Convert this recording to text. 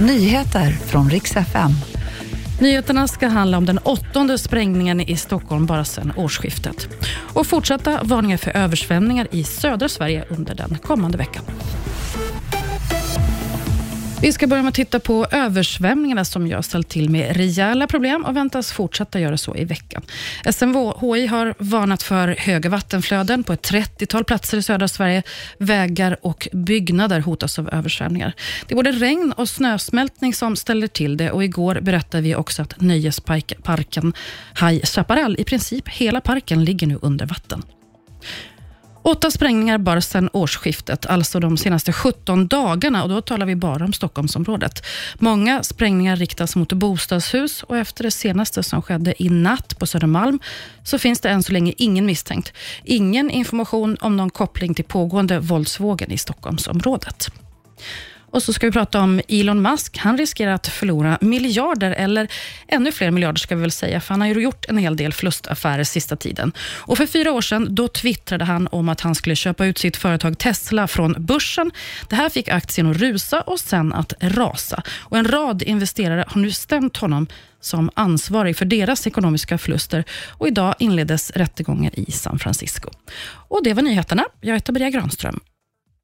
Nyheter från riks FM. Nyheterna ska handla om den åttonde sprängningen i Stockholm bara sedan årsskiftet. Och fortsatta varningar för översvämningar i södra Sverige under den kommande veckan. Vi ska börja med att titta på översvämningarna som har ställt till med rejäla problem och väntas fortsätta göra så i veckan. SMHI har varnat för höga vattenflöden på ett 30-tal platser i södra Sverige. Vägar och byggnader hotas av översvämningar. Det är både regn och snösmältning som ställer till det och igår berättade vi också att nöjesparken High Chaparral, i princip hela parken, ligger nu under vatten. Åtta sprängningar bara sedan årsskiftet, alltså de senaste 17 dagarna. och Då talar vi bara om Stockholmsområdet. Många sprängningar riktas mot bostadshus och efter det senaste som skedde i natt på Södermalm så finns det än så länge ingen misstänkt. Ingen information om någon koppling till pågående våldsvågen i Stockholmsområdet. Och så ska vi prata om Elon Musk. Han riskerar att förlora miljarder, eller ännu fler miljarder ska vi väl säga, för han har ju gjort en hel del förlustaffärer sista tiden. Och för fyra år sedan då twittrade han om att han skulle köpa ut sitt företag Tesla från börsen. Det här fick aktien att rusa och sen att rasa. Och En rad investerare har nu stämt honom som ansvarig för deras ekonomiska förluster och idag inleddes rättegången i San Francisco. Och Det var nyheterna. Jag heter Maria Granström.